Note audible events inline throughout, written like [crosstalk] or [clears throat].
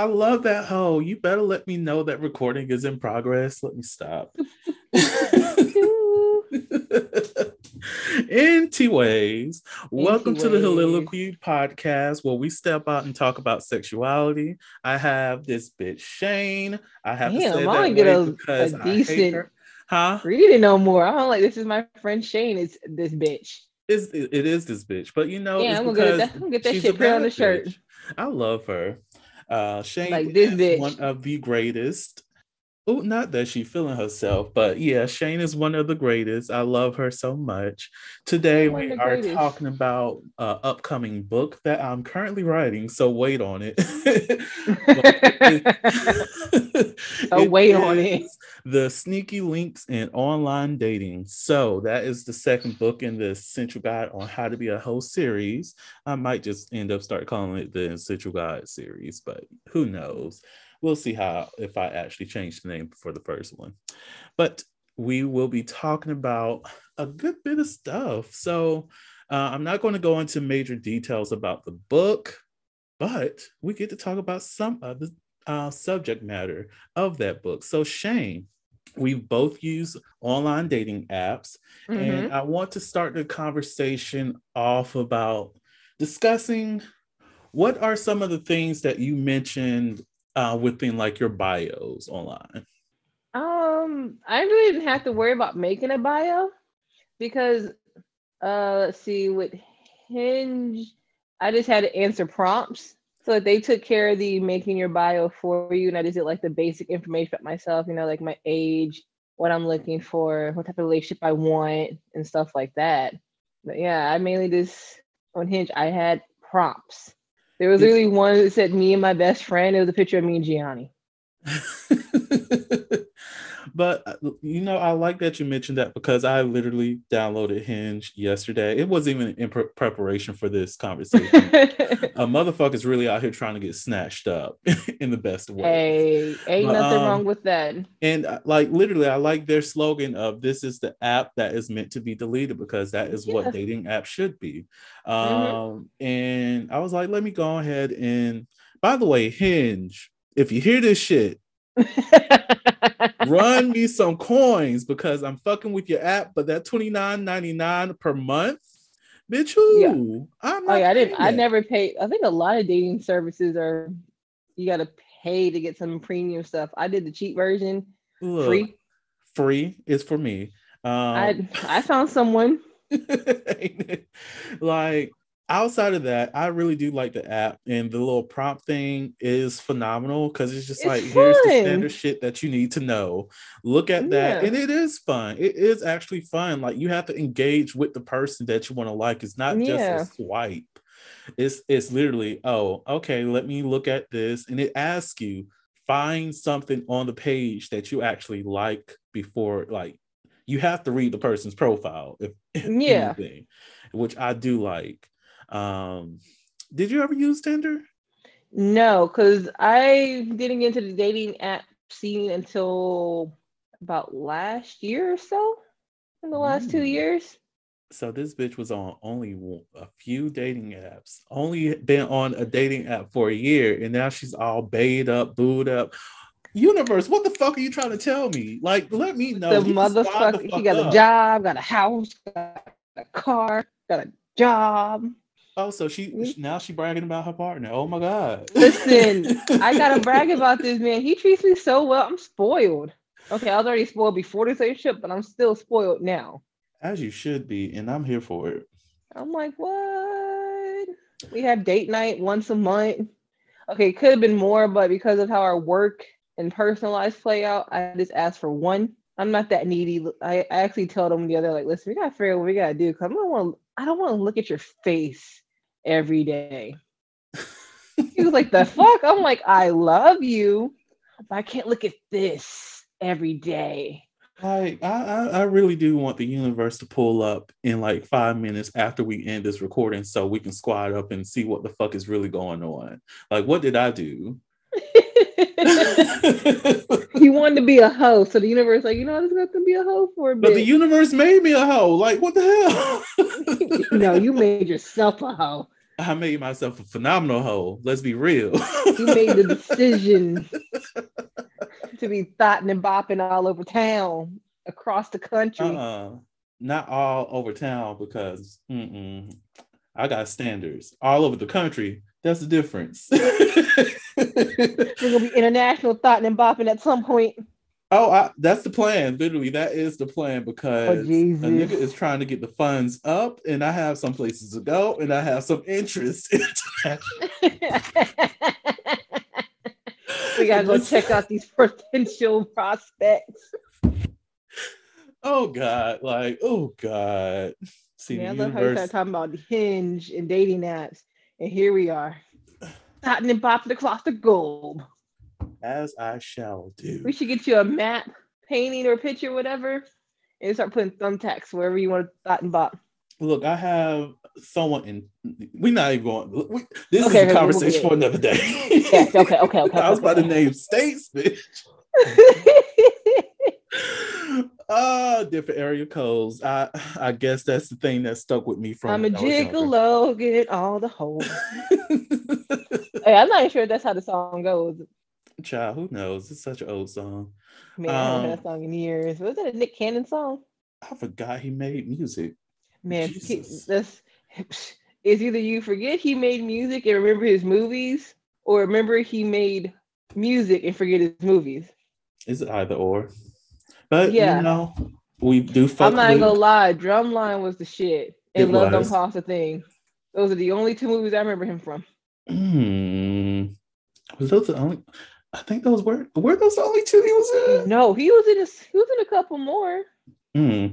I love that hoe. You better let me know that recording is in progress. Let me stop. [laughs] Anyways, welcome to the. Heauxliloquy podcast where we step out and talk about sexuality. I have this bitch Shane. I have to Damn, say I that get a- because a decent- Huh? Read it no more. I don't like this is my friend Shane. It's this bitch. It's, it it is this bitch, but you know, Yeah, it's I'm gonna get that. I'm gonna get that shit put on the shirt. bitch. I love her. Uh, Shane Like is one of the greatest. Oh, not that she feeling herself, but yeah, Shane is one of the greatest. I love her so much. Today we are greatest. talking about uh, upcoming book that I'm currently writing, so wait on it. [laughs] [laughs] So [laughs] wait on it. The Sneaky Links in Online Dating. So that is the second book in the Central Guide on How to Be a Host series. I might just end up start calling it the Central Guide series, but who knows? We'll see how if I actually change the name for the first one. But we will be talking about a good bit of stuff. So uh, I'm not going to go into major details about the book, but we get to talk about some of the uh, subject matter of that book. So Shane, we've both used online dating apps, Mhm. and I want to start the conversation off about discussing what are some of the things that you mentioned uh, within like your bios online. Um, I really didn't have to worry about making a bio because uh let's see with Hinge, I just had to answer prompts. So they took care of the making your bio for you, and I just did like the basic information about myself, you know, like my age, what I'm looking for, what type of relationship I want, and stuff like that. But yeah, I mainly just on Hinge, I had prompts. There was really one that said me and my best friend. It was a picture of me and Gianni. [laughs] but uh, you know, I like that you mentioned that because I literally downloaded Hinge yesterday. It wasn't even in pre- preparation for this conversation. [laughs] a motherfucker's really out here trying to get snatched up [laughs] in the best way. Hey, ain't But, nothing um, wrong with that. And uh, like literally, I like their slogan of "This is the app that is meant to be deleted" because that is Yeah. what dating apps should be. Um, Mhm. And I was like, let me go ahead and. By the way, Hinge, if you hear this shit, run me some coins because I'm fucking with your app, but that twenty nine ninety nine per month, bitch, who? I'm oh yeah, I didn't. I never paid. I think a lot of dating services are you got to pay to get some premium stuff. I did the cheap version, Look, free. Free is for me. Um, I I found someone. [laughs] like outside of that, I really do like the app and the little prompt thing is phenomenal because it's just It's like here's the standard shit that you need to know. Look at that, Yeah. and it is fun. It is actually fun. Like you have to engage with the person that you want to like. It's not Yeah. just a swipe. It's it's literally oh okay. Let me look at this, and it asks you find something on the page that you actually like before like you have to read the person's profile if if Yeah. anything, which I do like. Um, did you ever use Tinder? No, because I didn't get into the dating app scene until about last year or so. In the last two Mm. years. So this bitch was on only a few dating apps, only been on a dating app for a year, and now she's all bayed up, booed up. Universe, what the fuck are you trying to tell me? Like, let me know. the You can the motherfucker. She fuck got a job, got a house, got a car, got a job. Oh, so she Mm. now she bragging about her partner. Oh my god. Listen, [laughs] I gotta brag about this man. He treats me so well. I'm spoiled. Okay, I was already spoiled before this relationship, but I'm still spoiled now. As you should be, and I'm here for it. I'm like, what? We have date night once a month. Okay, could have been more, but because of how our work and personal lives play out, I just asked for one. I'm not that needy. I, I actually told them the other, like, listen, we gotta figure out what we gotta do. Cause I don't want I don't want to look at your face every day. he was like, the fuck? I'm like, I love you, but I can't look at this every day. Like I, I, I really do want the universe to pull up in like five minutes after we end this recording, so we can squat up and see what the fuck is really going on. Like, what did I do? [laughs] he wanted to be a hoe, so the universe like, you know, this got to be a hoe for a bit. But the universe made me a hoe. Like, what the hell? [laughs] no, you made yourself a hoe. I made myself a phenomenal hoe. Let's be real. you made the decision [laughs] to be thotting and bopping all over town, across the country. Uh-uh. Not all over town because. I got standards all over the country. That's the difference. [laughs] We're gonna be international thotting and bopping at some point. Oh, I, that's the plan. Literally, that is the plan because Oh, a nigga is trying to get the funds up, and I have some places to go, and I have some interest in [laughs] we gotta go check out these potential prospects. Oh God, like oh God. See, Man, I the love how you universe. started talking about the Hinge and dating apps, and here we are, thotting and bopping across the globe. as I shall do. We should get you a map, painting, or picture, whatever, and start putting thumbtacks wherever you want to thought and bop. Look, I have someone in. We're not even going. We, this Okay, is a conversation for another day. Yes, okay, okay, okay. [laughs] I was okay, about to name states, bitch. [laughs] Uh, different area codes. I I guess that's the thing that stuck with me from. I'm a when I was younger. gigolo, get all the hoes. [laughs] hey, I'm not even sure if that's how the song goes. Child, who knows? It's such an old song. Man, I haven't heard Um, that song in years. Was that a Nick Cannon song? I forgot he made music. Man, he, that's it's either you forget he made music and remember his movies, or remember he made music and forget his movies. Is it either or? But Yeah. you know, we do fuck I'm not with- gonna lie, Drumline was the shit, and It Love Don't. Cost a Thing. Those are the only two movies I remember him from. Hmm. Was those the only? I think those were were those the only two he was in. No, he was in a he was in a couple more. Hmm.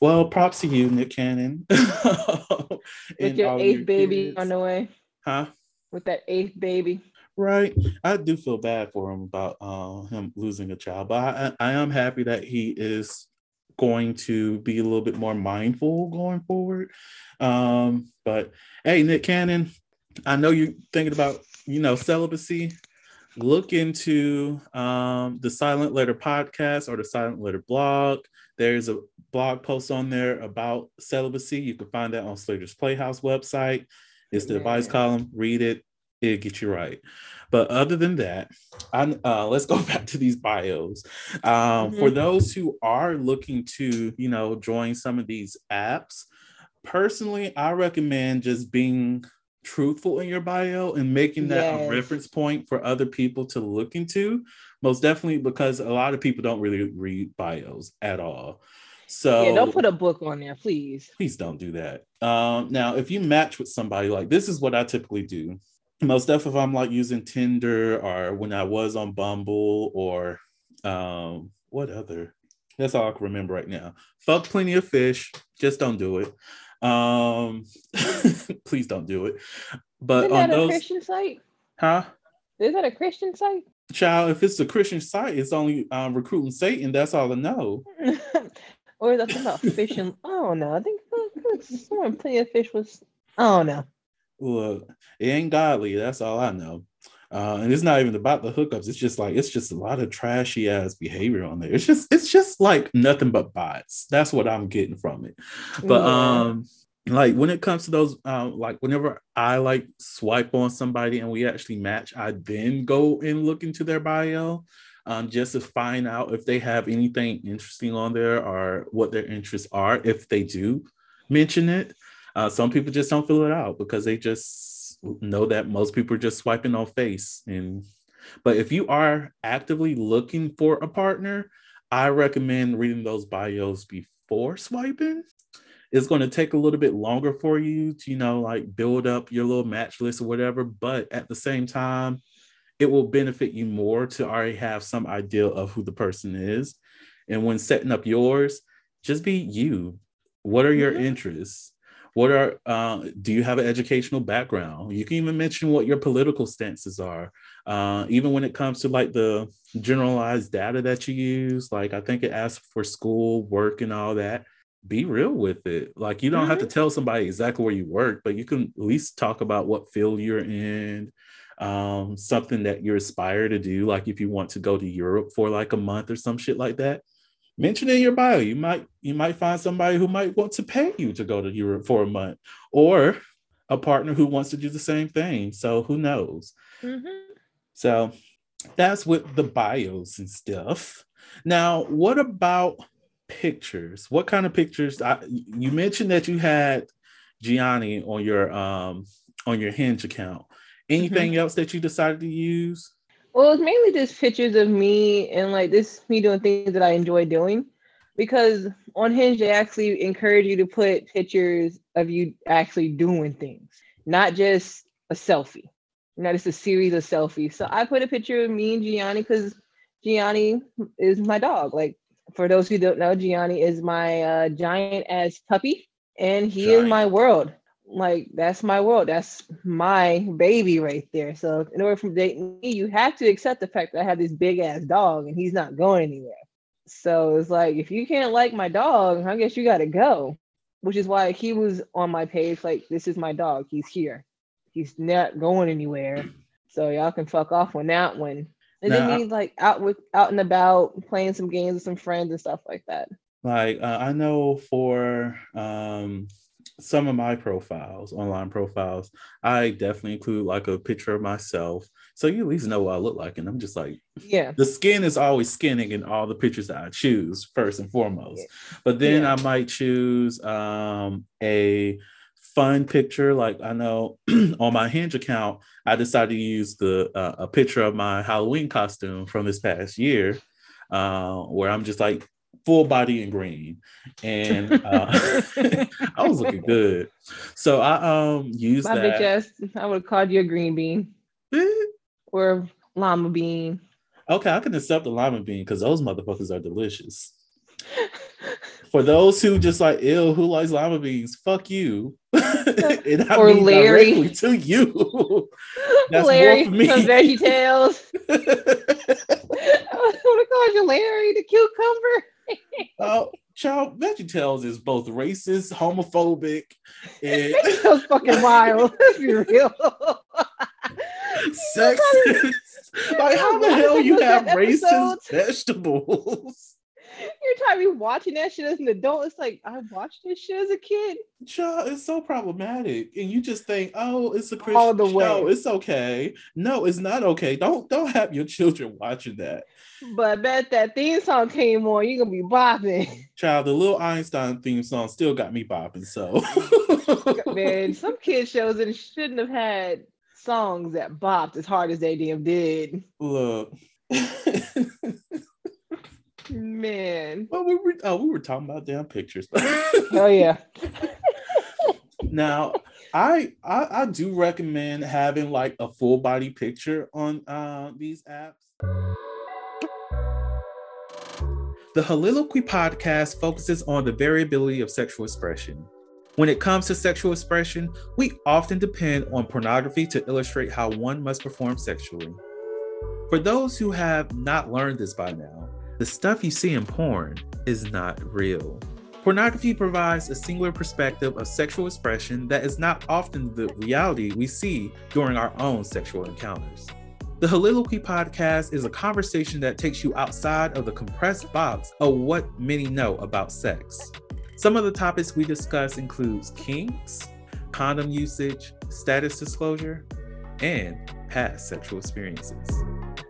Well, props to you, Nick Cannon. [laughs] With your eighth baby kids. on the way. huh? With that eighth baby. Right. I do feel bad for him about uh, him losing a child, but I, I am happy that he is going to be a little bit more mindful going forward. Um, but hey, Nick Cannon, I know you're thinking about you know celibacy. Look into um, the Silent Letter podcast or the Silent Letter blog. There's a blog post on there about celibacy. You can find that on Slaytor's Playhouse website. It's the advice column. Read it. It'll get you right. But other than that, I, uh, let's go [laughs] back to these bios. Um, For those who are looking to, you know, join some of these apps, personally, I recommend just being truthful in your bio and making that a reference point for other people to look into. Most definitely because a lot of people don't really read bios at all. So yeah, don't put a book on there, please. please don't do that. Um, now, if you match with somebody, like this is what I typically do. Most definitely, if I'm like using Tinder or when I was on Bumble or um, what other? That's all I can remember right now. Fuck plenty of fish. Just don't do it. Um, [laughs] please don't do it. But Isn't on that a those, Christian site? huh? Is that a Christian site? Child, if it's a Christian site, it's only um, recruiting Satan. That's all I know. [laughs] or is that about fishing? I don't. I think uh, someone plenty of fish was. Oh know. Look, it ain't godly. That's all I know. Uh, and it's not even about the hookups. It's just like it's just a lot of trashy ass behavior on there. It's just it's just like nothing but bots. That's what I'm getting from it. But Yeah. um, like when it comes to those, um, like whenever I like swipe on somebody and we actually match, I then go and look into their bio, um, just to find out if they have anything interesting on there or what their interests are. If they do mention it, uh, some people just don't fill it out because they just know that most people are just swiping on face. And but if you are actively looking for a partner, I recommend reading those bios before swiping. it's going to take a little bit longer for you to, you know, like build up your little match list or whatever. But at the same time, it will benefit you more to already have some idea of who the person is. And when setting up yours, just be you. What are your Mhm. interests? What are uh, do you have an educational background? You can even mention what your political stances are. Uh, even when it comes to like the generalized data that you use, like I think it asks for school, work, and all that. Be real with it. Like you don't have to tell somebody exactly where you work, but you can at least talk about what field you're in, um, something that you aspire to do. Like if you want to go to Europe for like a month or some shit like that, mention in your bio. You might you might find somebody who might want to pay you to go to Europe for a month, or a partner who wants to do the same thing. So who knows? Mhm. So that's with the bios and stuff. Now, what about pictures? What kind of pictures? I, you mentioned that you had Gianni on your um on your Hinge account. Anything else that you decided to use? Well, it's mainly just pictures of me and like this me doing things that I enjoy doing. Because on Hinge, they actually encourage you to put pictures of you actually doing things, not just a selfie. Not just a series of selfies. So I put a picture of me and Gianni because Gianni is my dog. Like for those who don't know, Gianni is my uh, giant ass puppy, and he is my world. Like that's my world. That's my baby right there. So in order for dating me, you have to accept the fact that I have this big ass dog, and he's not going anywhere. So it's like if you can't like my dog, I guess you got to go. Which is why he was on my page. Like this is my dog. He's here. He's not going anywhere. So y'all can fuck off on that one. And Now, then me like out with out and about playing some games with some friends and stuff like that. Like uh, I know for um some of my profiles, online profiles, I definitely include like a picture of myself. So you at least know what I look like. And I'm just like, Yeah. the skin is always skinning in all the pictures that I choose first and foremost. But then Yeah. I might choose um, a fun picture. Like I know [clears throat] on my Hinge account, I decided to use the uh, a picture of my Halloween costume from this past year, uh, where I'm just like full body in green, and uh, [laughs] I was looking good. So I um used My bitch that. ass, I would have called you a green bean or a llama bean. Okay, I can accept the lima bean because those motherfuckers are delicious. For those who just like, ill, who likes lima beans? Fuck you. [laughs] and I Or mean Larry. to you. [laughs] That's Larry more for me. from Veggie Tales. I would have called you Larry the cucumber. Oh, [laughs] child, VeggieTales is both racist, homophobic, and Veggie fucking wild. [laughs] Let's be real. sexist. [laughs] like, how the hell you have racist Episodes. vegetables? You're trying to be watching that shit as an adult. It's like I watched this shit as a kid. Child, it's so problematic, and you just think, "Oh, it's a Christian All the show. way. It's okay." No, it's not okay. Don't don't have your children watching that. But I bet that theme song came on, you're gonna be bopping. Child, the little Einstein theme song still got me bopping. So, [laughs] Man, some kid shows that shouldn't have had songs that bopped as hard as they damn did. look. [laughs] Man. well, we were oh, we were talking about damn pictures. [laughs] [laughs] Oh yeah. now, I, I I do recommend having like a full body picture on uh, these apps. The Heauxliloquy podcast focuses on the variability of sexual expression. When it comes to sexual expression, we often depend on pornography to illustrate how one must perform sexually. For those who have not learned this by now, the stuff you see in porn is not real. Pornography provides a singular perspective of sexual expression that is not often the reality we see during our own sexual encounters. The Heauxliloquy podcast is a conversation that takes you outside of the compressed box of what many know about sex. Some of the topics we discuss includes kinks, condom usage, status disclosure, and past sexual experiences.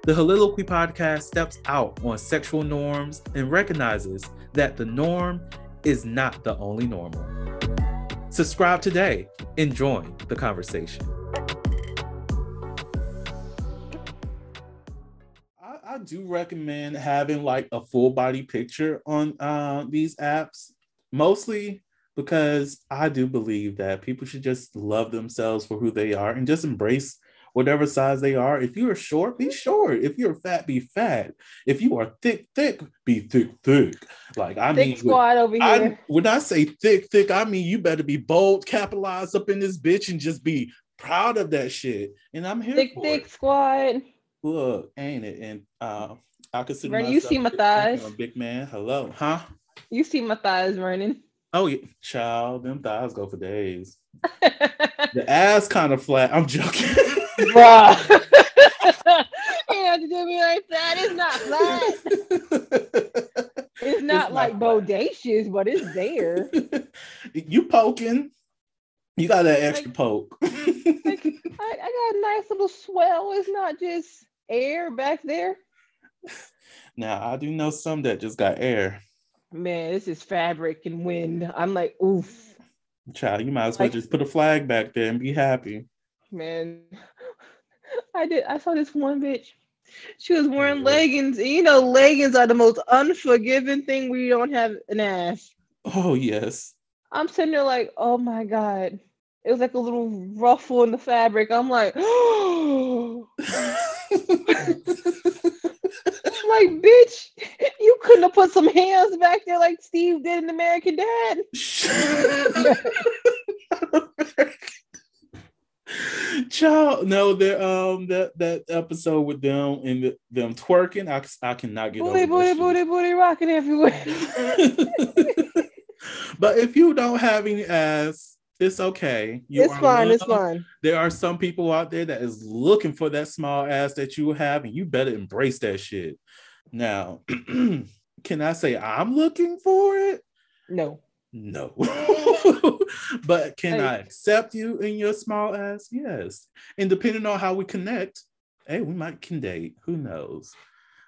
The Heauxliloquy podcast steps out on sexual norms and recognizes that the norm is not the only normal. Subscribe today and join the conversation. I, I do recommend having like a full body picture on uh, these apps, mostly because I do believe that people should just love themselves for who they are and just embrace whatever size they are. If you are short, be short. If you're fat, be fat. If you are thick, thick, be thick, thick. Like I Thick mean, squad over I, here. when I say thick, thick, I mean you better be bold, capitalized up in this bitch, and just be proud of that shit. And I'm here thick, for thick it. squad. Look, ain't it? And uh, I consider Vernon, you see my big man, thighs? big man. Hello, huh? You see my thighs, Vernon. Oh yeah, child, them thighs go for days. [laughs] The ass kind of flat. I'm joking. Bruh. [laughs] you have to do me like that. It's not flat. [laughs] It's not not like flat. bodacious, but it's there. you poking. You got that extra poke. Mm, like, I, I got a nice little swell. It's not just air back there. now I do know some that just got air. Man, this is fabric and wind. I'm like, oof, Child, you might as well Like- just put a flag back there and be happy. man. [laughs] I did. I saw this one bitch. She was wearing Yeah. leggings. And you know, leggings are the most unforgiving thing you don't have an ass. Oh yes. I'm sitting there like, oh my god. It was like a little ruffle in the fabric. I'm like, I'm [gasps] [laughs] [laughs] like, bitch, [laughs] you couldn't have put some hands back there like Steve did in American Dad. [laughs] Child, no, that um that that episode with them and the, them twerking, I, I cannot get Booty, over booty, that shit. booty, booty, rocking everywhere. [laughs] but if you don't have any ass, it's okay. You it's fine. It's fine. There are some people out there that is looking for that small ass that you have, and you better embrace that shit. Now, [clears throat] can I say I'm looking for it? No. No. [laughs] but can I Hey. accept you in your small ass? Yes. And depending on how we connect, hey, we might can date. Who knows?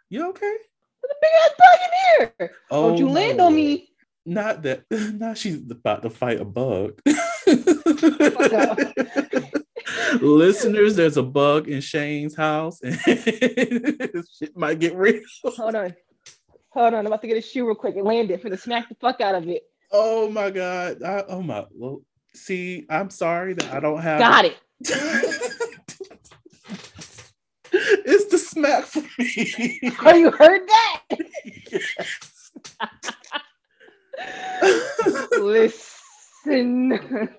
You okay? A big ass bug in here. Oh, Don't you oh, land no. on me. Not that. [laughs] Now she's about to fight a bug. [laughs] [laughs] Listeners, there's a bug in Shane's house, and [laughs] shit might get real. Hold on. Hold on. I'm about to get a shoe real quick and land it for the smack the fuck out of it. Oh my god! I, oh my. Well, see, I'm sorry that I don't have. Got it. [laughs] it's the smack for me. Oh, you heard that? Listen.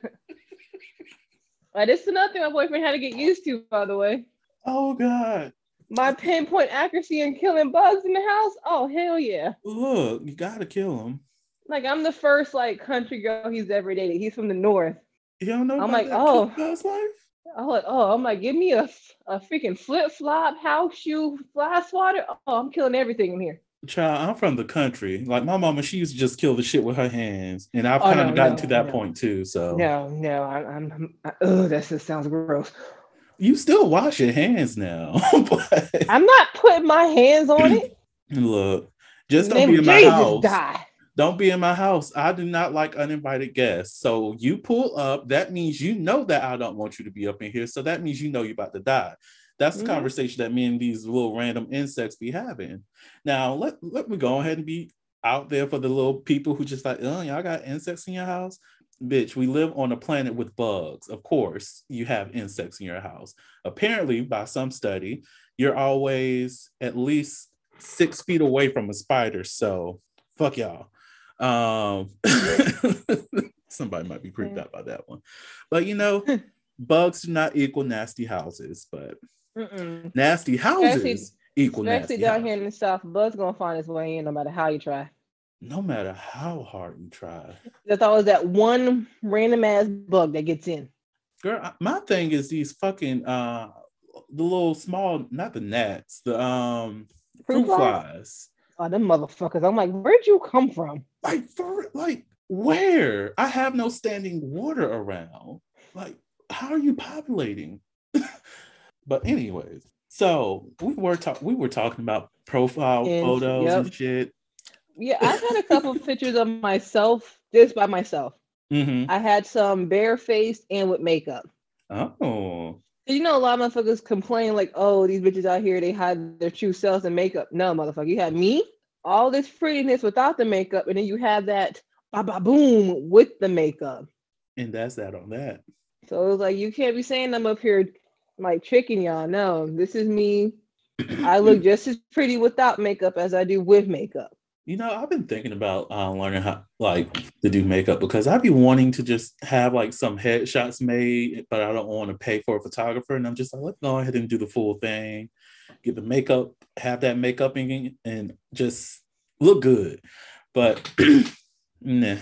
Uh, this is another thing my boyfriend had to get used to, by the way. oh god! My pinpoint accuracy in killing bugs in the house. Oh hell yeah! Look, you gotta kill him. Like I'm the first like country girl he's ever dated. He's from the north. You don't know. I'm like, oh. Life? I'm like, oh, I'm like, give me a a freaking flip flop, house shoe, fly swatter. Oh, I'm killing everything in here. Child, I'm from the country. Like my mama, she used to just kill the shit with her hands, and I've Oh, kind of no, gotten no, to that no. point too. So No, no, I, I'm, I'm oh, that just sounds gross. you still wash your hands now, [laughs] but I'm not putting my hands on it. [clears throat] look, just don't Name be in my Jesus house. die. Don't be in my house. I do not like uninvited guests. So you pull up. That means you know that I don't want you to be up in here. So that means you know you're about to die. That's the Mhm. conversation that me and these little random insects be having. Now let let me go ahead and be out there for the little people who just like, oh, y'all got insects in your house. Bitch, we live on a planet with bugs. Of course, you have insects in your house. Apparently, by some study, you're always at least six feet away from a spider. So fuck y'all. Um, [laughs] somebody might be creeped out by that one, but you know, [laughs] bugs do not equal nasty houses, but Mm-mm. nasty houses equal nasty down here in the south, Bud's gonna find his way in no matter how you try. No matter how hard you try, There's always that one random ass bug that gets in. girl. My thing is these fucking uh, the little small, not the gnats, the um Fruit fruit flies? flies. Oh, them motherfuckers. I'm like, where'd you come from? Like for like where? I have no standing water around. Like, how are you populating? But anyways, so we were talking we were talking about profile Yes, photos yep. and shit. Yeah, I've had a couple of pictures of myself just by myself. hmm I had some barefaced and with makeup. Oh, You know, a lot of motherfuckers complain like, "Oh, these bitches out here they hide their true selves in makeup." No, motherfucker, you had me, all this prettiness without the makeup, and then you have that ba ba boom with the makeup. And that's that on that. So it was like you can't be saying I'm up here like tricking y'all. No, this is me. [clears throat] I look just as pretty without makeup as I do with makeup. You know, I've been thinking about uh, learning how like to do makeup because I'd be wanting to just have like some headshots made, but I don't want to pay for a photographer. And I'm just like, let's go ahead and do the full thing, get the makeup, have that makeup in, and just look good. But [clears throat] nah,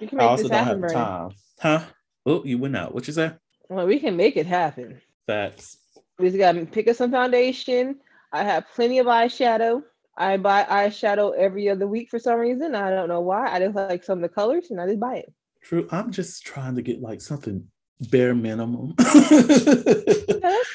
You can I also don't have the time. Huh? Oh, you went out. What you say? Well, we can make it happen. Facts. We just gotta pick up some foundation. I have plenty of eyeshadow. I buy eyeshadow every other week for some reason. I don't know why. I just like some of the colors and I just buy it. True. I'm just trying to get like something bare minimum. [laughs]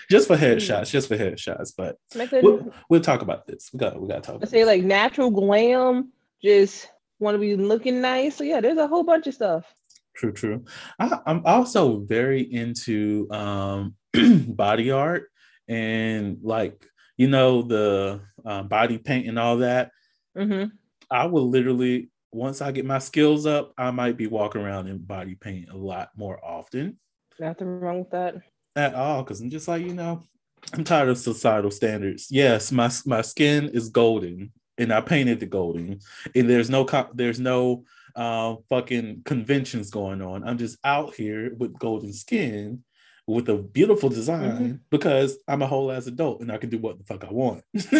Just for headshots, just for headshots. But we'll, we'll talk about this. We got we got to talk. I say this. like natural glam, just want to be looking nice. So yeah, there's a whole bunch of stuff. True, true. I, I'm also very into um, [clears throat] body art and like you know the uh, body paint and all that. hmm I will literally once I get my skills up, I might be walking around in body paint a lot more often. Nothing wrong with that. at all because I'm just like, you know, I'm tired of societal standards. Yes, my my skin is golden and I painted the golden, and there's no co- there's no uh, fucking conventions going on. I'm just out here with golden skin with a beautiful design mm-hmm. because I'm a whole ass adult and I can do what the fuck I want. [laughs] that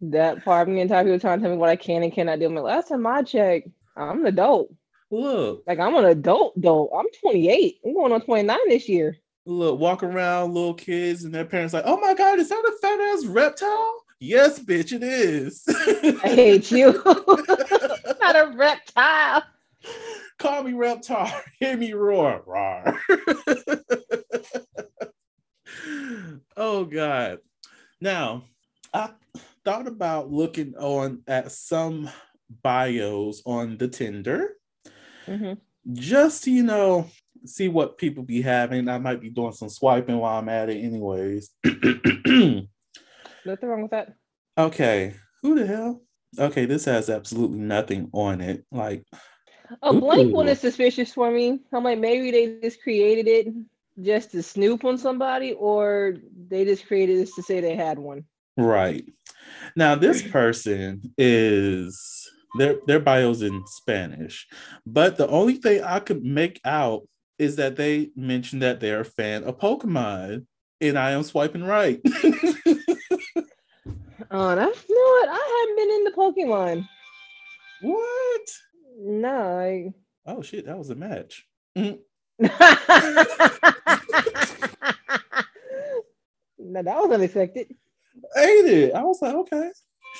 [laughs] That part, me and entire people trying to tell me what I can and cannot do. I'm like, last time I checked, I'm an adult. Look, Like I'm an adult though. I'm 28. I'm going on 29 this year. look, walk around little kids and their parents like, oh my god, is that a fat ass reptile? Yes, bitch, it is. I hate you. [laughs] Not a reptile. Call me reptile. [laughs] Hear me roar. Roar. [laughs] oh God. Now, I thought about looking on at some bios on the Tinder Mhm. just you know, see what people be having. I might be doing some swiping while I'm at it, anyways. [clears throat] Nothing wrong with that. okay, who the hell? Okay, this has absolutely nothing on it. Like, A blank one is suspicious for me. I'm like, maybe they just created it just to snoop on somebody, or they just created this to say they had one. Right. Now this person is their their bio's in Spanish, but the only thing I could make out is that they mentioned that they're a fan of Pokemon, and I am swiping right. Oh, [laughs] that's you know what? I haven't been into Pokemon. what? No, I. Oh shit, that was a match. [laughs] Mm, no, that was unexpected. Ate it. I was like, okay,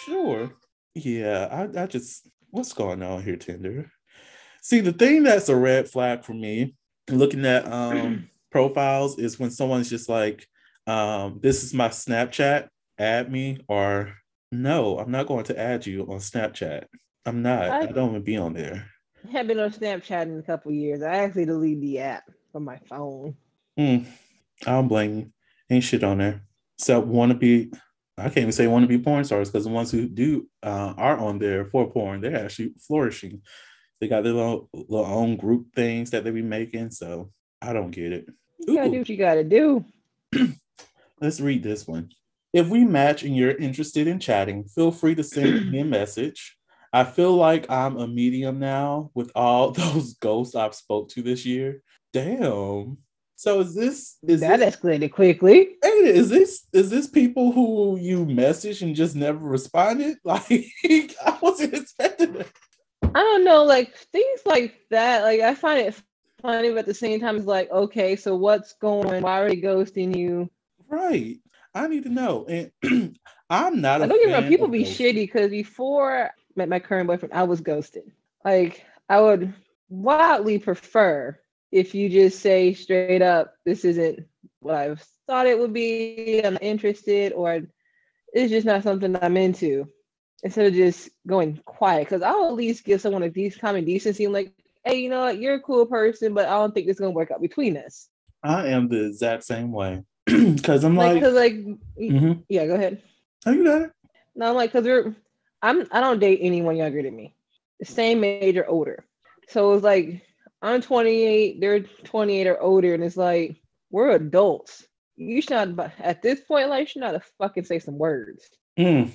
sure. Yeah, I, I just what's going on here, Tinder? See, the thing that's a red flag for me looking at um [clears throat] profiles is when someone's just like, um, this is my Snapchat, add me, or no, I'm not going to add you on Snapchat. I'm not. I, I- don't even be on there. I haven't been on Snapchat in a couple years. I actually deleted the app from my phone. Mm, I don't blame you. Ain't shit on there. So want to be, I can't even say want to be porn stars because the ones who do uh, are on there for porn, they're actually flourishing. They got their little, little own group things that they be making. So I don't get it. You gotta do what you gotta do. [clears throat] let's read this one. If we match and you're interested in chatting, feel free to send me a message. I feel like I'm a medium now with all [laughs] those ghosts I've spoke to this year. Damn. So is this is that this, escalated quickly. Hey, is this is this people who you message and just never responded? [laughs] Like I wasn't expecting it. I don't know, like things like that. Like I find it funny, but at the same time, it's like, okay, so what's going on? Why are they ghosting you? Right. I need to know. And [clears throat] I'm not a Like, don't get wrong, people be ghosting. shitty because before I met my current boyfriend, I was ghosted. Like I would wildly prefer if you just say straight up, this isn't what I thought it would be. I'm interested, or it's just not something I'm into. Instead of just going quiet, because I'll at least give someone a decent common decency. I'm like, hey, you know what? You're a cool person, but I don't think it's gonna work out between us. I am the exact same way. [clears throat] Cause I'm Like, like, cause like, Mhm. yeah, go ahead. oh, you got it. No, I'm like, cause we're, I'm, I don't date anyone younger than me. the same age or older. So it was like I'm 28, they're 28 or older, and it's like we're adults. You should not, at this point, like, you should not have fucking say some words. Mm,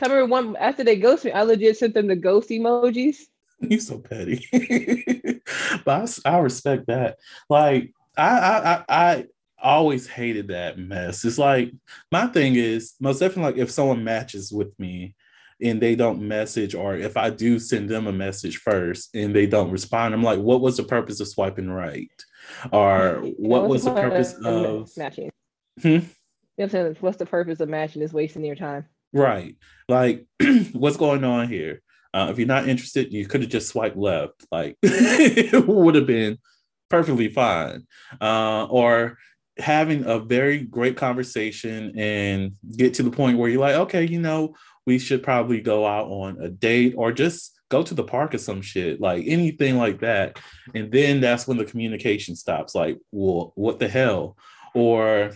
I remember one after they ghosted me, I legit sent them the ghost emojis. [laughs] you so petty. [laughs] but I I, respect that. Like I, I I I always hated that mess. It's like my thing is most definitely like if someone matches with me and they don't message, or if I do send them a message first and they don't respond, I'm like, what was the purpose of swiping right? Or what was the purpose of matching? Hmm? You know what I'm? What's the purpose of matching? Is wasting your time. Right. Like, [clears throat] what's going on here? Uh, if you're not interested, you could have just swiped left. Like, [laughs] it would have been perfectly fine. Uh, or having a very great conversation and get to the point where you're like, okay, you know, we should probably go out on a date or just go to the park or some shit, like anything like that. And then that's when the communication stops. Like, well, what the hell? Or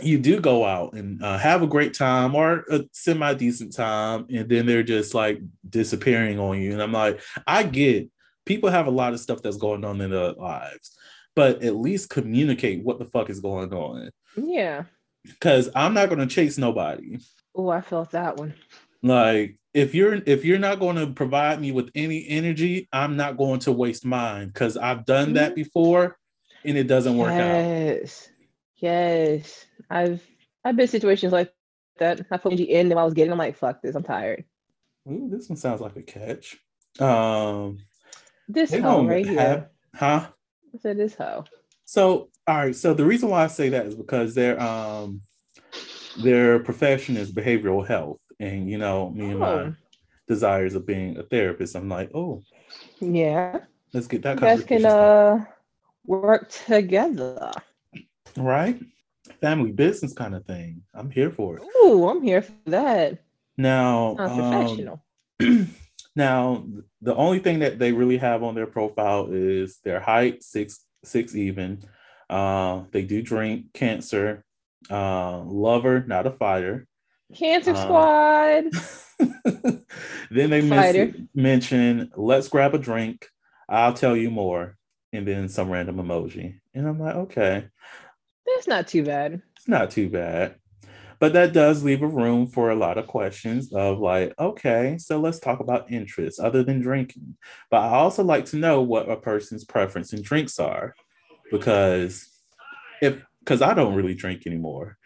you do go out and uh, have a great time or a semi decent time, and then they're just like disappearing on you. And I'm like, I get people have a lot of stuff that's going on in their lives, but at least communicate what the fuck is going on. Yeah. Because I'm not going to chase nobody. Oh, I felt that one. Like if you're if you're not going to provide me with any energy, I'm not going to waste mine because I've done that before and it doesn't work out. Yes. Yes. I've I've been situations like that. I put energy in and I was getting. I'm like, fuck this. I'm tired. Ooh, this one sounds like a catch. Um, This hoe right have- here. huh? I said this hoe. So, all right. So the reason why I say that is because their um their profession is behavioral health, and you know, me and my Oh. desires of being a therapist, I'm like, oh, Yeah. let's get that You guys can conversation uh work together. right, family business kind of thing. I'm here for it. Ooh, I'm here for that. Now, Sounds um, professional. [clears throat] now the only thing that they really have on their profile is their height, six six even. Uh, they do drink, cancer, uh, lover, not a fighter. Cancer uh, Squad. [laughs] then they men- mention, let's grab a drink. I'll tell you more. And then some random emoji. And I'm like, okay, That's not too bad. it's not too bad. But that does leave a room for a lot of questions of like, okay, so let's talk about interests other than drinking. But I also like to know what a person's preference in drinks are because if because I don't really drink anymore.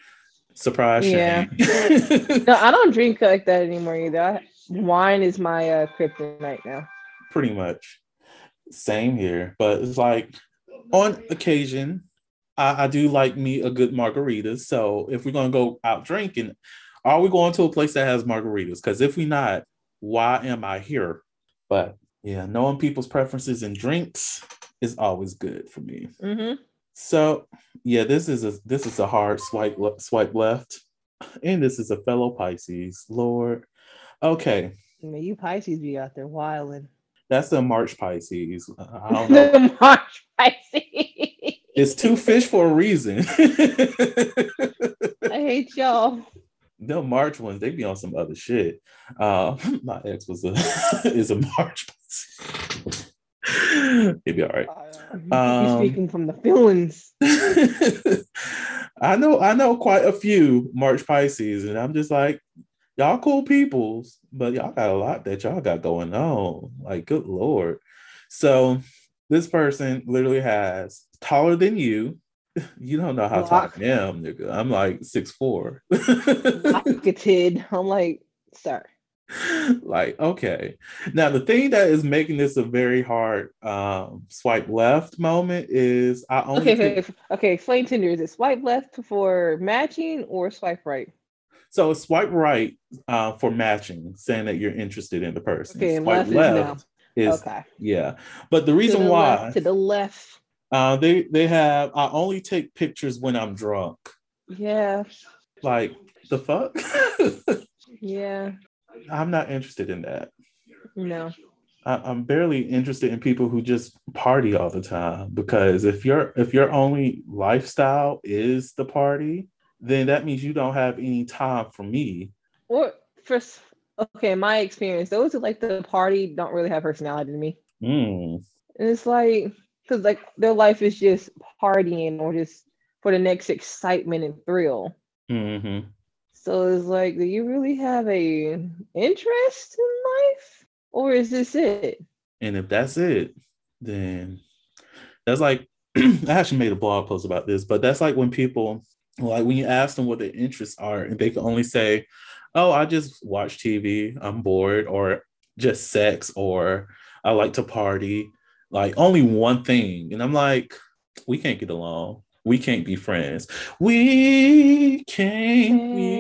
Surprise, Yeah. [laughs] [laughs] No, I don't drink like that anymore either. I, wine is my uh, kryptonite now. pretty much same here but it's like on occasion I, I do like me a good margarita so if we're gonna go out drinking are we going to a place that has margaritas because if we not why am i here but yeah knowing people's preferences and drinks is always good for me Mm-hmm. So yeah this is a this is a hard swipe le- swipe left and this is a fellow pisces lord okay Man, you Pisces be out there wilding. that's the march pisces i don't know the [laughs] March Pisces. It's two fish for a reason. I hate y'all. the March ones, they be on some other shit. Uh, [laughs] my ex was a [laughs] is a March. Pisces. He'd be all right. Um, speaking from the feelings. [laughs] I know, I know quite a few March Pisces, and I'm just like, y'all cool peoples, but y'all got a lot that y'all got going on. Like, good lord. So this person literally has taller than you. [laughs] You don't know how tall I am, nigga. I'm like six four. [laughs] I'm like, sir. [laughs] like okay now the thing that is making this a very hard um swipe left moment is i only Okay, take- okay. Explain Tinder. Is it swipe left for matching or swipe right? so swipe right uh for matching saying that you're interested in the person Okay, swipe left is left is, Okay. yeah but the To reason the why left, to the left. uh they they have i only take pictures when i'm drunk Yeah. like the fuck [laughs] Yeah. I'm not interested in that No. I, I'm barely interested in people who just party all the time because if your if your only lifestyle is the party, then that means you don't have any time for me. Or for s- okay, in my experience, those who like the party don't really have personality to me. Mm. And it's like, because like their life is just partying or just for the next excitement and thrill. hmm So it's like, do you really have a interest in life, or is this it? And if that's it, then that's like [clears throat] I actually made a blog post about this, but that's like when people like when you ask them what their interests are, and they can only say, "Oh, I just watch TV. I'm bored," or just sex, or I like to party. Like only one thing, and I'm like, we can't get along. We can't be friends. We can't be.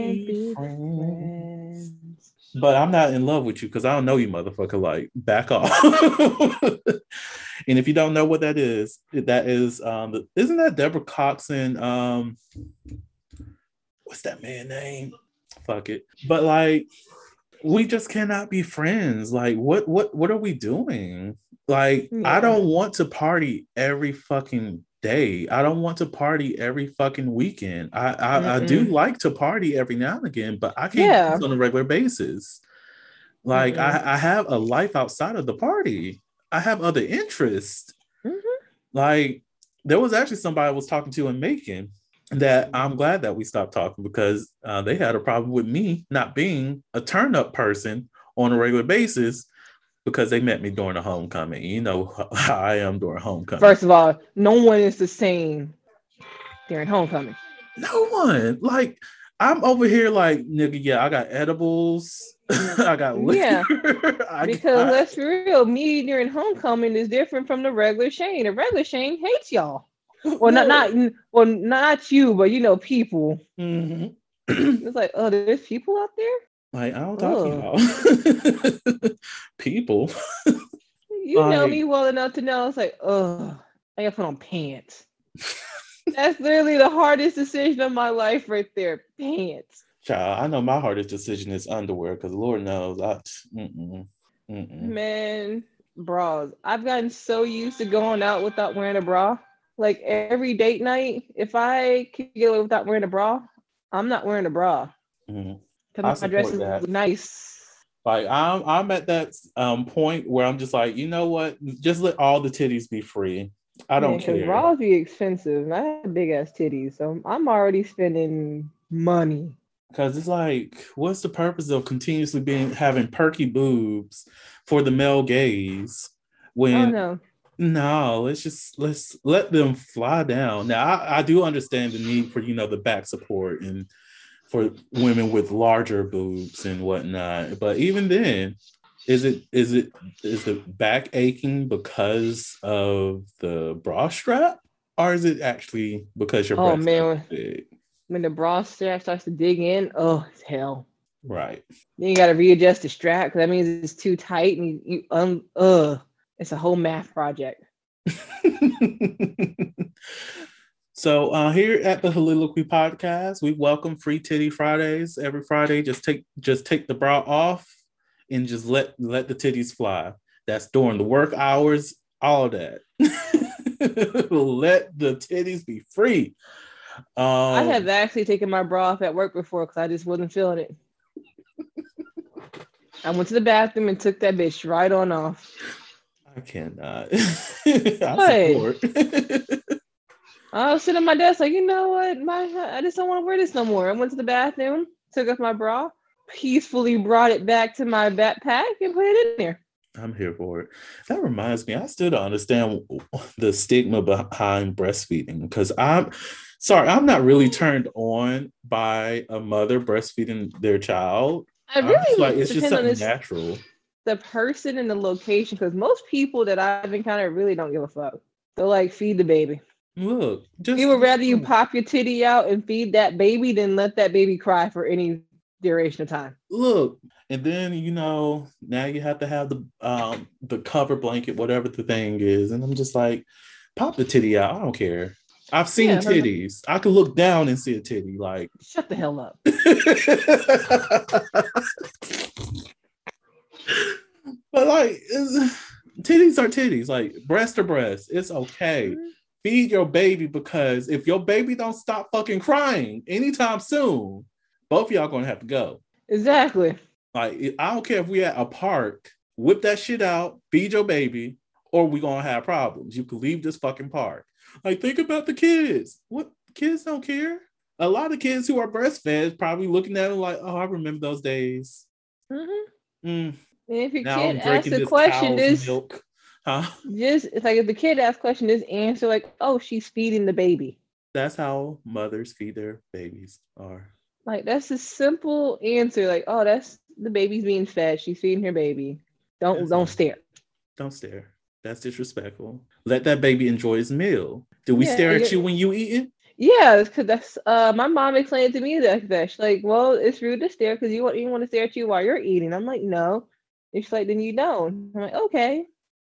But I'm not in love with you because I don't know you, motherfucker. Like, back off. [laughs] and if you don't know what that is, that is um isn't that Deborah Cox and um what's that man name? Fuck it. But like we just cannot be friends. Like, what what what are we doing? Like, I don't want to party every fucking day. I don't want to party every fucking weekend. I I, I do like to party every now and again, but I can't do Yeah. this on a regular basis. Like Mm-mm. I, I have a life outside of the party. I have other interests. Mhm. Like there was actually somebody I was talking to in Macon that I'm glad that we stopped talking because uh, they had a problem with me not being a turn up person on a regular basis because they met me during the homecoming. You know [laughs] how I am during homecoming. First of all, no one is the same during homecoming. No one. Like I'm over here like nigga, yeah, I got edibles. [laughs] I got liquor. Yeah. [laughs] Because got- let's be real, me during homecoming is different from the regular Shane. The regular Shane hates y'all. Well, not not well, not you, but you know, people. Mhm. It's like, oh, there's people out there. Like I don't talk to y'all. [laughs] People. You know me well enough to know it's like, oh, I gotta put on pants. That's literally the hardest decision of my life right there. Pants. Child, I know my hardest decision is underwear because Lord knows I mm-mm, mm-mm. Man, bras. I've gotten so used to going out without wearing a bra. Like every date night, if I can get away without wearing a bra, I'm not wearing a bra. Mhm. I Because my dress is that. nice. Like I'm I'm at that um point where I'm just like, you know what? Just let all the titties be free. I don't Because care. bras be expensive. and I have big ass titties, so I'm already spending money. Because it's like, what's the purpose of continuously being having perky boobs for the male gaze Oh when no. No, let's just let's let them fly down. Now I, I do understand the need for you know the back support and for women with larger boobs and whatnot. But even then, is it is it is the back aching because of the bra strap? Or is it actually because your Oh, man. big? When the bra strap starts to dig in, oh it's hell. Right. Then you gotta readjust the strap because that means it's too tight and you, you um uh it's a whole math project. [laughs] so uh, here at the Heauxliloquy Podcast, we welcome Free Titty Fridays every Friday. Just take just take the bra off and just let let the titties fly. That's during the work hours, all of that. [laughs] let the titties be free. Um, I have actually taken my bra off at work before because I just wasn't feeling it. I went to the bathroom and took that bitch right on off. I cannot. [laughs] I support. [laughs] I was sitting at my desk like, you know what? My I just don't want to wear this no more. I went to the bathroom, took off my bra, peacefully brought it back to my backpack and put it in there. I'm here for it. That reminds me, I still don't understand the stigma behind breastfeeding because I'm sorry, I'm not really turned on by a mother breastfeeding their child. I really like it's just something this, natural. the person and the location because most people that I've encountered really don't give a fuck. They're like, feed the baby. Look, just You would rather you pop your titty out and feed that baby than let that baby cry for any duration of time. look, and then you know now you have to have the um the cover blanket, whatever the thing is, and I'm just like, pop the titty out. I don't care. I've seen Yeah, titties. I could look down and see a titty. Like [laughs] Shut the hell up. [laughs] but like titties are titties like breast to breast it's okay feed your baby because if your baby don't stop fucking crying anytime soon both of y'all gonna have to go Exactly. Like I don't care if we at a park, whip that shit out, feed your baby, or we gonna have problems. You can leave this fucking park. Like think about the kids. What kids don't care. A lot of kids who are breastfed probably looking at it like, oh, I remember those days. Mm-hmm. Mm, And if your now kid asks a question, this milk. Huh? just it's like if the kid asks question, this answer like, oh, she's feeding the baby. That's how mothers feed their babies are. Like that's a simple answer. Like, oh, that's the baby's being fed. She's feeding her baby. Don't That's don't all. stare. Don't stare. That's disrespectful. Let that baby enjoy his meal. Do we Yeah, stare at you when you eating? Yeah, because that's uh my mom explained to me that. She's like, well, it's rude to stare because you want you want to stare at you while you're eating. I'm like, no. And she's like, then you don't. I'm like, okay.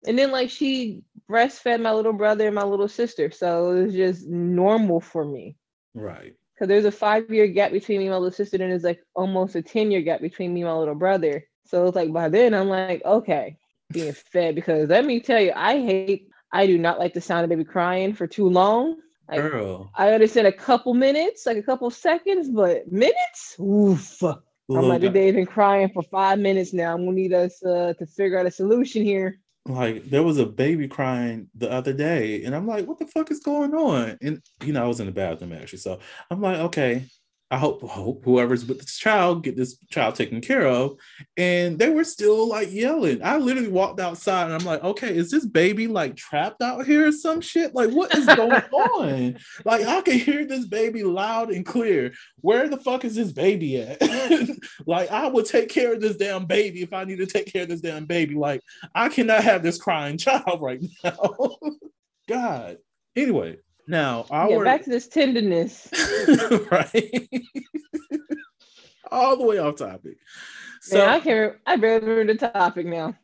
And then like she breastfed my little brother and my little sister, so it was just normal for me. Right. Because there's a five year gap between me and my little sister, and there's like almost a 10 year gap between me and my little brother. So it's like by then I'm like, okay, being [laughs] fed. Because let me tell you, I hate, I do not like the sound of baby crying for too long. Like, Girl. I understand a couple minutes, like a couple seconds, but minutes? Oof. I'm like, they've been crying for five minutes now. I'm gonna need us uh, to figure out a solution here. Like there was a baby crying the other day and i'm like what the fuck is going on? And you know i was in the bathroom actually so i'm like okay i hope, hope whoever's with this child get this child taken care of. And they were still like yelling. I literally walked outside and i'm like okay is this baby like trapped out here or some shit? Like what is going [laughs] on? Like i can hear this baby loud and clear. Where the fuck is this baby at? [laughs] Like i would take care of this damn baby if i need to take care of this damn baby. Like I cannot have this crying [laughs] child right now. God. Anyway, now our Yeah, back to this tenderness. [laughs] right. All the way off topic. So, Man, I can't. I barely remember the topic now.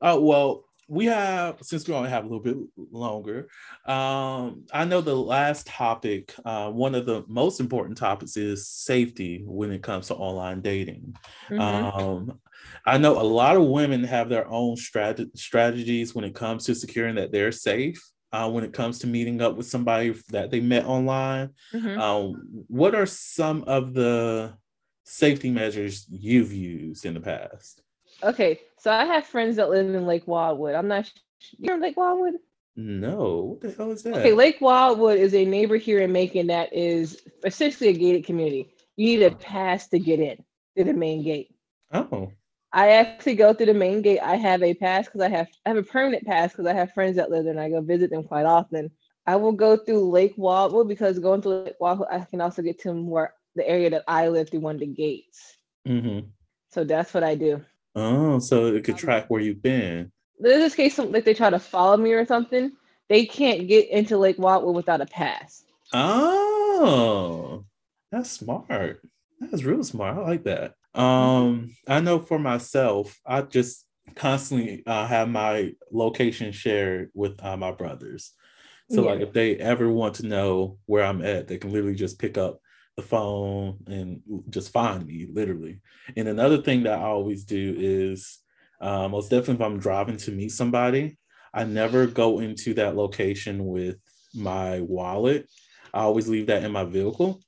uh, well, we have since we only have a little bit longer. Um, I know the last topic, uh, one of the most important topics is safety when it comes to online dating. Mhm. Um, I know a lot of women have their own strat- strategies when it comes to securing that they're safe. Uh, when it comes to meeting up with somebody that they met online, Mhm. um, what are some of the safety measures you've used in the past? Okay, so I have friends that live in Lake Wildwood. I'm not. You know Lake Wildwood? No, what the hell is that? Okay, Lake Wildwood is a neighbor here in Macon that is essentially a gated community. You need a pass to get in to the main gate. oh, I actually go through the main gate. I have a pass because I have I have a permanent pass because I have friends that live there and I go visit them quite often. I will go through Lake Wildwood because going through Lake Wildwood, I can also get to more the area that I live through one of the gates. hmm So that's what I do. oh, so it could track where you've been. In this case, some, like they try to follow me or something, they can't get into Lake Wildwood without a pass. Oh, that's smart. That's real smart. I like that. Um, I know for myself, I just constantly uh, have my location shared with uh, my brothers. So, like, if they ever want to know where I'm at, they can literally just pick up the phone and just find me, literally. And another thing that I always do is, uh, most definitely, if I'm driving to meet somebody, I never go into that location with my wallet. I always leave that in my vehicle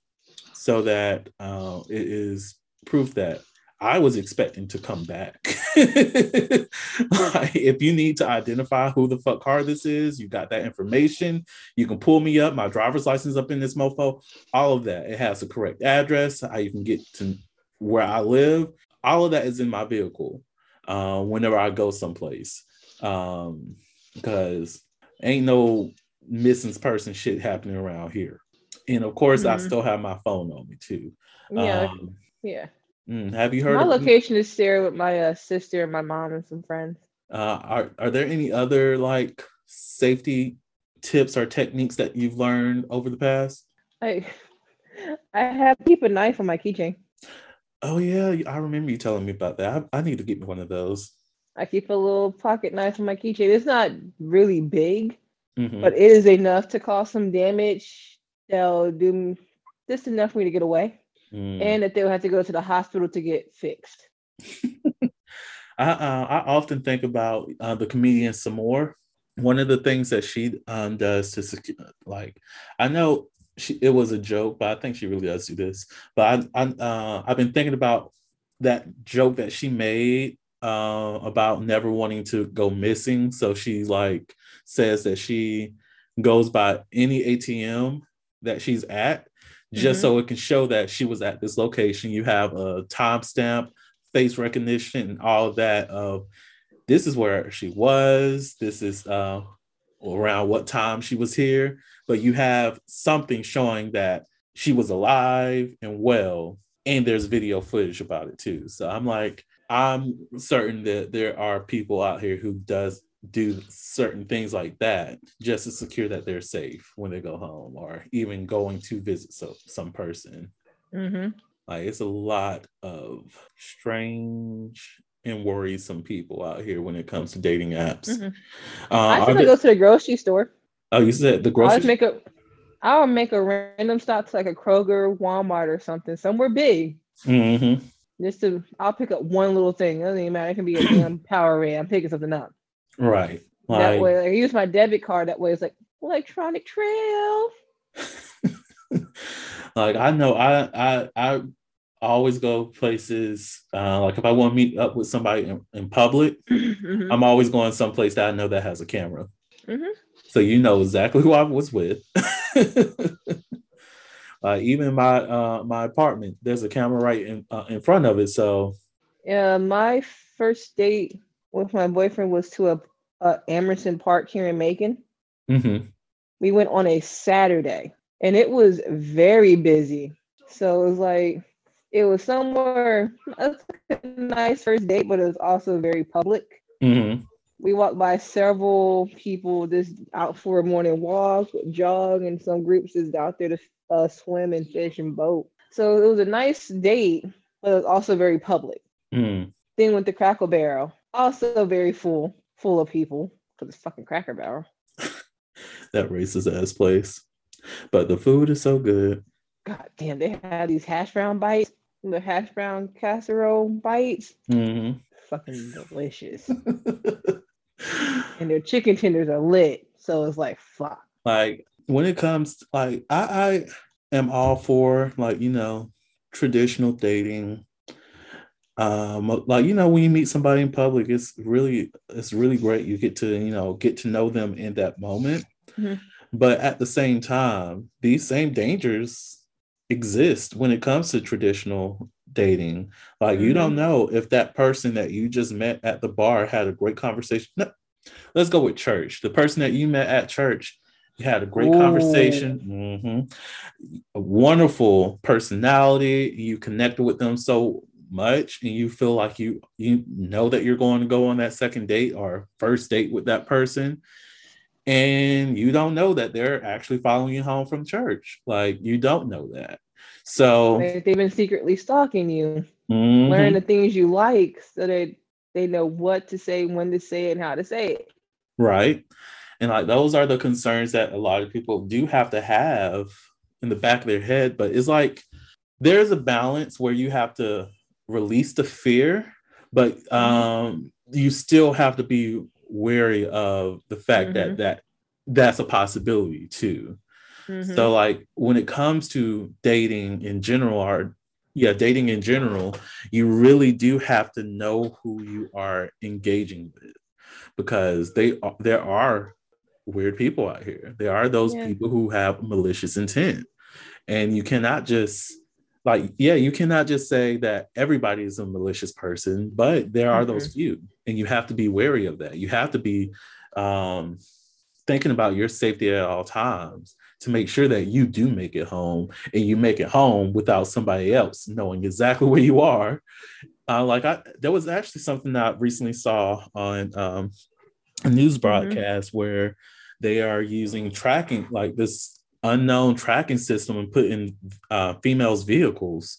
so that uh, it is proof that I was expecting to come back. [laughs] Like, if you need to identify who the fuck car this is, you got that information. You can pull me up, my driver's license up in this mofo, all of that. It has the correct address, you can get to where I live. All of that is in my vehicle uh, whenever I go someplace. Um, because ain't no missing person shit happening around here. And of course, I Mhm. still have my phone on me too. Yeah, Um, yeah. mm, have you heard My of location is shared with my uh, sister and my mom and some friends. uh, are are there any other like safety tips or techniques that you've learned over the past? I [laughs] I have keep a knife on my keychain. Oh yeah, I remember you telling me about that. I, I need to get me one of those. I keep a little pocket knife on my keychain. It's not really big, Mhm. but it is enough to cause some damage. They'll do just enough for me to get away, Mm. and that they'll have to go to the hospital to get fixed. [laughs] I uh, I often think about uh, the comedian Samore. One of the things that she um, does to secure, like, I know she, it was a joke, but I think she really does do this. But I, I uh, I've been thinking about that joke that she made uh, about never wanting to go missing. So she like says that she goes by any ATM that she's at, just Mhm. so it can show that she was at this location. You have a timestamp, face recognition, and all of that of this is where she was. This is uh, around what time she was here. But you have something showing that she was alive and well, and there's video footage about it too. So I'm like, I'm certain that there are people out here who does do certain things like that just to secure that they're safe when they go home or even going to visit so, some person. hmm Like it's a lot of strange and worrisome people out here when it comes to dating apps. Mhm. Uh, I are tend to go to the grocery store. oh, you said the I'll grocery just make a I'll make a random stop to like a Kroger, Walmart, or something, somewhere big. hmm Just to I'll pick up one little thing. It doesn't even matter. It can be a [clears throat] damn power I'm picking something up. Right. that way, like, I use my debit card. That way, it's like electronic trail. [laughs] like I know I I I always go places uh like if I want to meet up with somebody in, in public, [laughs] Mhm. I'm always going someplace that I know that has a camera. Mhm. So you know exactly [laughs] who I was with. uh, even my uh my apartment, there's a camera right in uh, in front of it. So Yeah, my first date with my boyfriend was to a, a Amerson Park here in Macon. mhm. We went on a Saturday, and it was very busy. So it was like it was somewhere a nice first date, but it was also very public. Mhm. We walked by several people just out for a morning walk, jog, and some groups is out there to uh, swim and fish and boat. So it was a nice date, but it was also very public. Mm. Then with the Cracker Barrel, also very full, full of people because it's fucking Cracker Barrel. [laughs] that racist ass place. But the food is so good. God damn, they had these hash brown bites, the hash brown casserole bites, hmm fucking delicious. [laughs] and their chicken tenders are lit, so it's like fuck. like when it comes to, like I, I am all for like you know traditional dating um like you know when you meet somebody in public it's really it's really great. You get to you know get to know them in that moment. Mhm. but at the same time these same dangers exist when it comes to traditional dating. Like you don't know if that person that you just met at the bar had a great conversation. No, let's go with church. The person that you met at church you had a great conversation. Mhm. a wonderful personality. You connected with them. So much and you feel like you you know that you're going to go on that second date or first date with that person and you don't know that they're actually following you home from church like you don't know that so They- They've been secretly stalking you, mhm. learn the things you like, so that they know what to say, when to say it, and how to say it. right and like those are the concerns that a lot of people do have to have in the back of their head but it's like there's a balance where you have to release the fear but um you still have to be wary of the fact that Mhm. that that's a possibility too Mhm. so like when it comes to dating in general or yeah dating in general you really do have to know who you are engaging with because they are, there are weird people out here there are those Yeah. people who have malicious intent and you cannot just like yeah you cannot just say that everybody is a malicious person but there are those few and you have to be wary of that. You have to be um thinking about your safety at all times to make sure that you do make it home and you make it home without somebody else knowing exactly where you are. Uh, like I, there was actually something that I recently saw on um, a news broadcast where they are using tracking, like this unknown tracking system, and put in uh, females' vehicles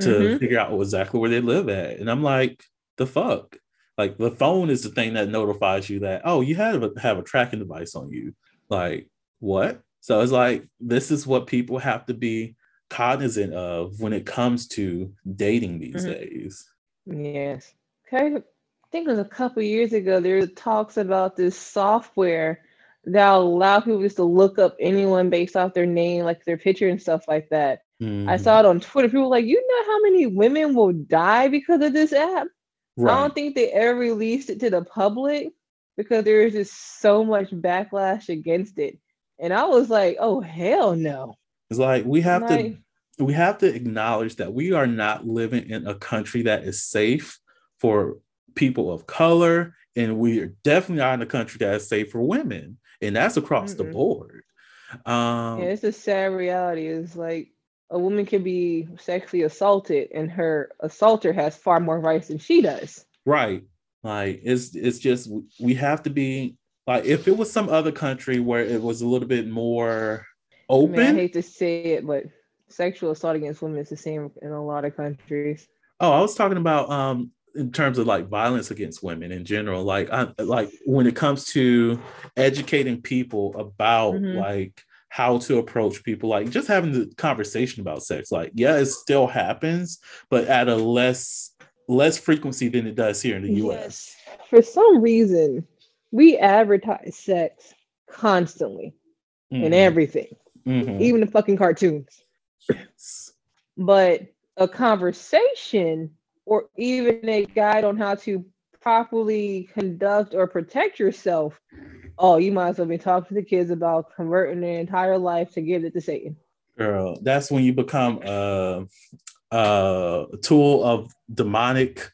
to Mhm. figure out exactly where they live at. And I'm like, the fuck. Like the phone is the thing that notifies you that oh you have a, have a tracking device on you. Like what? So it's like this is what people have to be cognizant of when it comes to dating these Mhm. days. Yes. Okay. I think it was a couple years ago. There were talks about this software that allow people just to look up anyone based off their name, like their picture and stuff like that. I Mhm. saw it on Twitter. People were like, you know how many women will die because of this app? I don't think they ever released it to the public because there is just so much backlash against it. And I was like, oh hell no. It's like we have Like- to we have to acknowledge that we are not living in a country that is safe for people of color, and we are definitely not in a country that is safe for women, and that's across the Mm-mm. board. Um, Yeah, it's a sad reality. It's like a woman can be sexually assaulted and her assaulter has far more rights than she does. Right. Like it's it's just we have to be like if it was some other country where it was a little bit more I mean, I open. hate to say it, but sexual assault against women is the same in a lot of countries. Oh, I was talking about um in terms of like violence against women in general. Like I like when it comes to educating people about Mhm. like how to approach people, like just having the conversation about sex. Like, yeah, it still happens, but at a less less frequency than it does here in the US. For some reason, we advertise sex constantly in Mhm. everything, Mhm. even the fucking cartoons. Yes. but a conversation or even a guide on how to properly conduct or protect yourself oh you might as well be talking to the kids about converting their entire life to give it to satan Girl, that's when you become a, a tool of demonic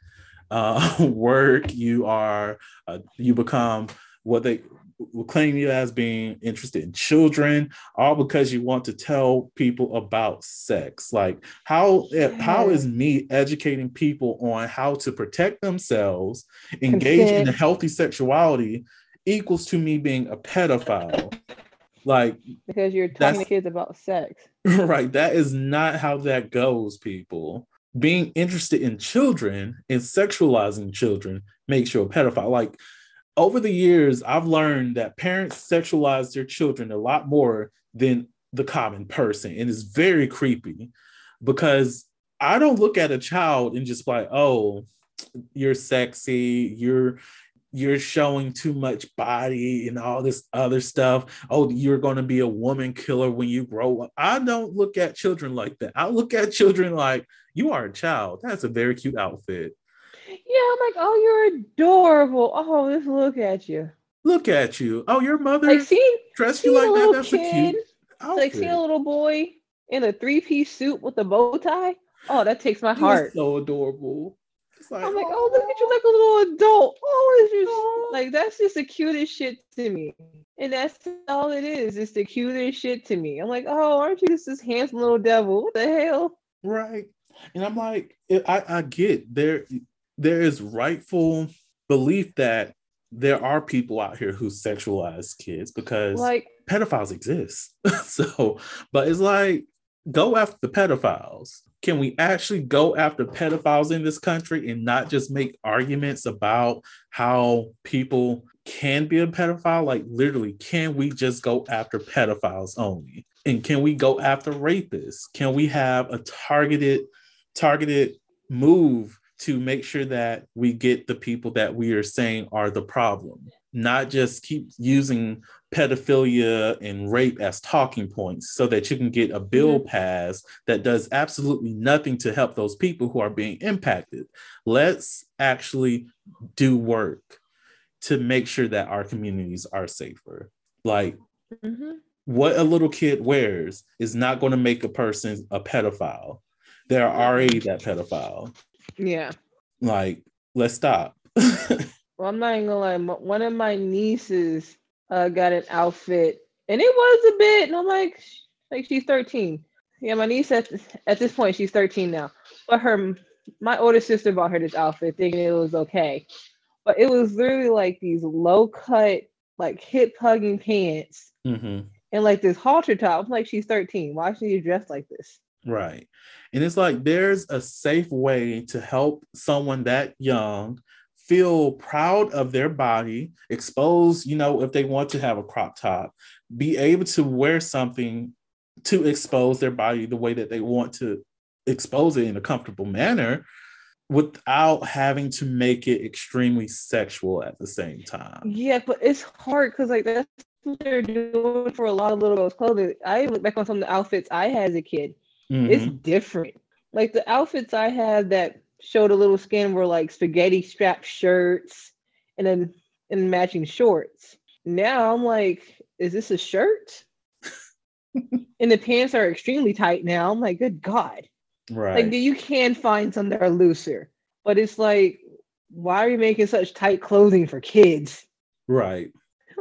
uh, [laughs] work. You are, uh, you become what they will claim you as being interested in children, all because you want to tell people about sex. Like, how how is me educating people on how to protect themselves, engage in a healthy sexuality, equals to me being a pedophile? Like because you're talking to kids about sex. [laughs] Right that is not how that goes people. Being interested in children and sexualizing children makes you a pedophile. Like over the years i've learned that parents sexualize their children a lot more than the common person and it's very creepy because i don't look at a child and just like oh you're sexy you're you're showing too much body and all this other stuff. Oh, you're going to be a woman killer when you grow up. I don't look at children like that. I look at children like you are a child. That's a very cute outfit. Yeah i'm like oh you're adorable oh let's look at you Look at you. Oh, your mother like seeing, dressed you like that. That's a kid cute like outfit. seeing a little boy in a three-piece suit with a bow tie oh that takes my heart so adorable. It's like, I'm like, oh, look at you like a little adult. Oh, just like that's just the cutest shit to me. And that's all it is. It's the cutest shit to me. I'm like, oh, aren't you just this handsome little devil? What the hell? Right. And I'm like, I, I get there. There is rightful belief that there are people out here who sexualize kids because Like, pedophiles exist. [laughs] so, but it's like, go after the pedophiles. Can we actually go after pedophiles in this country and not just make arguments about how people can be a pedophile? Like, literally, can we just go after pedophiles only? And can we go after rapists? Can we have a targeted, targeted move to make sure that we get the people that we are saying are the problem? Not just keep using pedophilia and rape as talking points so that you can get a bill passed that does absolutely nothing to help those people who are being impacted. Let's actually do work to make sure that our communities are safer. Like mhm. what a little kid wears is not going to make a person a pedophile. They're already that pedophile. Yeah. Like, let's stop. [laughs] Well, I'm not even gonna lie. One of my nieces uh, got an outfit, and it was a bit. And I'm like, like she's 13. Yeah, my niece at this, at this point she's 13 now. But her, my older sister bought her this outfit, thinking it was okay. But it was literally like these low cut, like hip hugging pants, Mhm. and like this halter top. I'm like, she's 13. Why should you dress like this? Right. And it's like there's a safe way to help someone that young feel proud of their body, expose, you know, if they want to have a crop top, be able to wear something to expose their body the way that they want to expose it in a comfortable manner without having to make it extremely sexual at the same time. Yeah, but it's hard because like that's what they're doing for a lot of little girls' clothing. I look back on some of the outfits I had as a kid. It's Mhm. different. Like the outfits I had that showed a little skin were like spaghetti strap shirts and then and matching shorts. Now I'm like, is this a shirt? [laughs] and the pants are extremely tight now. I'm like, good God. right. Like you can find some that are looser, but it's like, why are you making such tight clothing for kids? right.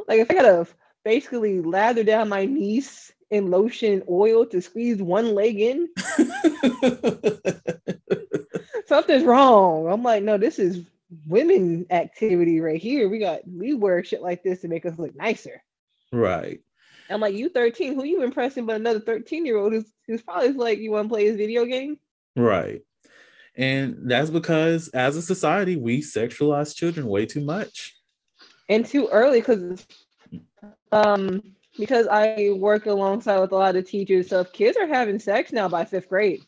Like if I gotta basically lather down my niece in lotion oil to squeeze one leg in, [laughs] something's wrong. I'm like, no, this is women activity right here. We got we wear shit like this to make us look nicer. right. I'm like, you 13, who you impressing but another 13 year old who's who's probably like, you want to play his video game? Right. And that's because as a society, we sexualize children way too much. And too early because um because I work alongside with a lot of teachers, so if kids are having sex now by fifth grade.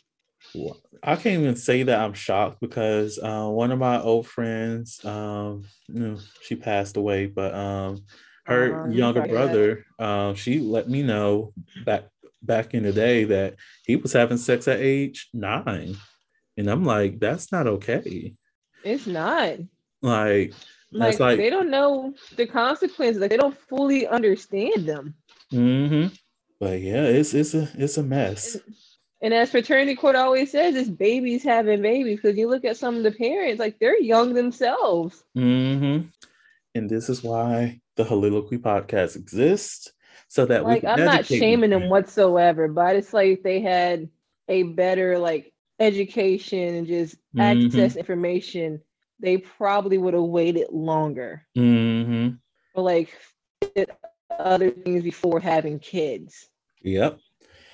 I can't even say that I'm shocked because uh, one of my old friends, um, you know, she passed away, but um, her Uh-huh, younger sorry to hear that. brother, um, she let me know back back in the day that he was having sex at age nine, and I'm like, that's not okay. It's not. Like, Like, like- they don't know the consequences. Like they don't fully understand them. Mm-hmm. but yeah, it's it's a it's a mess. And as Paternity Court always says, it's babies having babies. Because you look at some of the parents, like they're young themselves. Mm-hmm. And this is why the Heauxliloquy podcast exists, so that we Like can I'm not shaming them whatsoever, but it's like they had a better like education and just Mhm. access information. They probably would have waited longer hmm or like other things before having kids. Yep.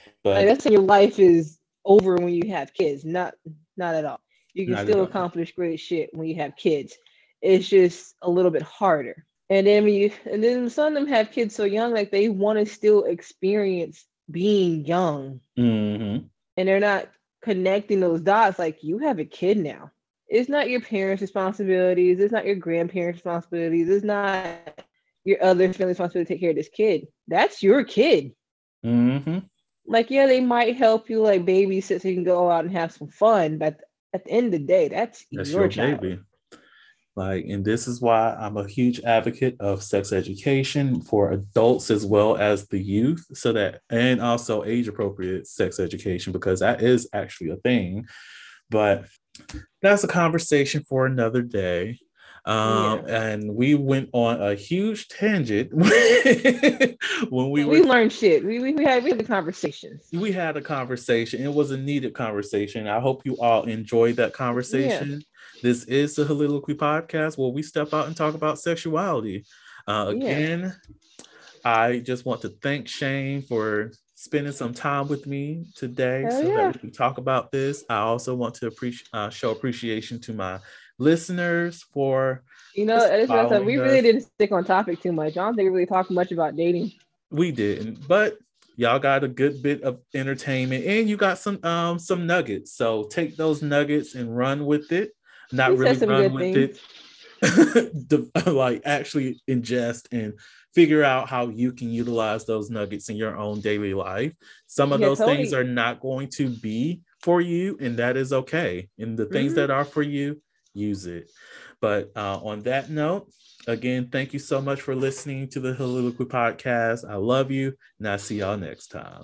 Like But that's when your life is over when you have kids. Not not at all. You can still accomplish great shit when you have kids. It's just a little bit harder. And then you and then some of them have kids so young, like they want to still experience being young. hmm And they're not connecting those dots like you have a kid now. It's not your parents' responsibilities, it's not your grandparents' responsibilities, it's not your other family's responsibility to take care of this kid. That's your kid hmm like yeah they might help you like babysit so you can go out and have some fun but at the end of the day that's, That's your, your, child baby. Like, and this is why I'm a huge advocate of sex education for adults as well as the youth, so that and also age appropriate sex education because that is actually a thing. But that's a conversation for another day. Um, and we went on a huge tangent [laughs] when we we, were learned shit we, we, we had we had the conversations we had a conversation. It was a needed conversation. I hope you all enjoyed that conversation. This is the Heauxliloquy podcast where we step out and talk about sexuality. Uh, Yeah. again, I just want to thank Shane for spending some time with me today Hell so yeah. that we can talk about this. I also want to appreciate uh, show appreciation to my listeners for you know Just it's what I said, we really us. didn't stick on topic too much i don't think we really talked much about dating we didn't, but y'all got a good bit of entertainment and you got some um some nuggets. So take those nuggets and run with it. Not really run with it. [laughs] Like actually ingest and figure out how you can utilize those nuggets in your own daily life. Some of Yeah, those things are not going to be for you, and that is okay. And the things Mhm. that are for you, use it. But uh, on that note, again, thank you so much for listening to the Heauxliloquy podcast. I love you, and I'll see y'all next time.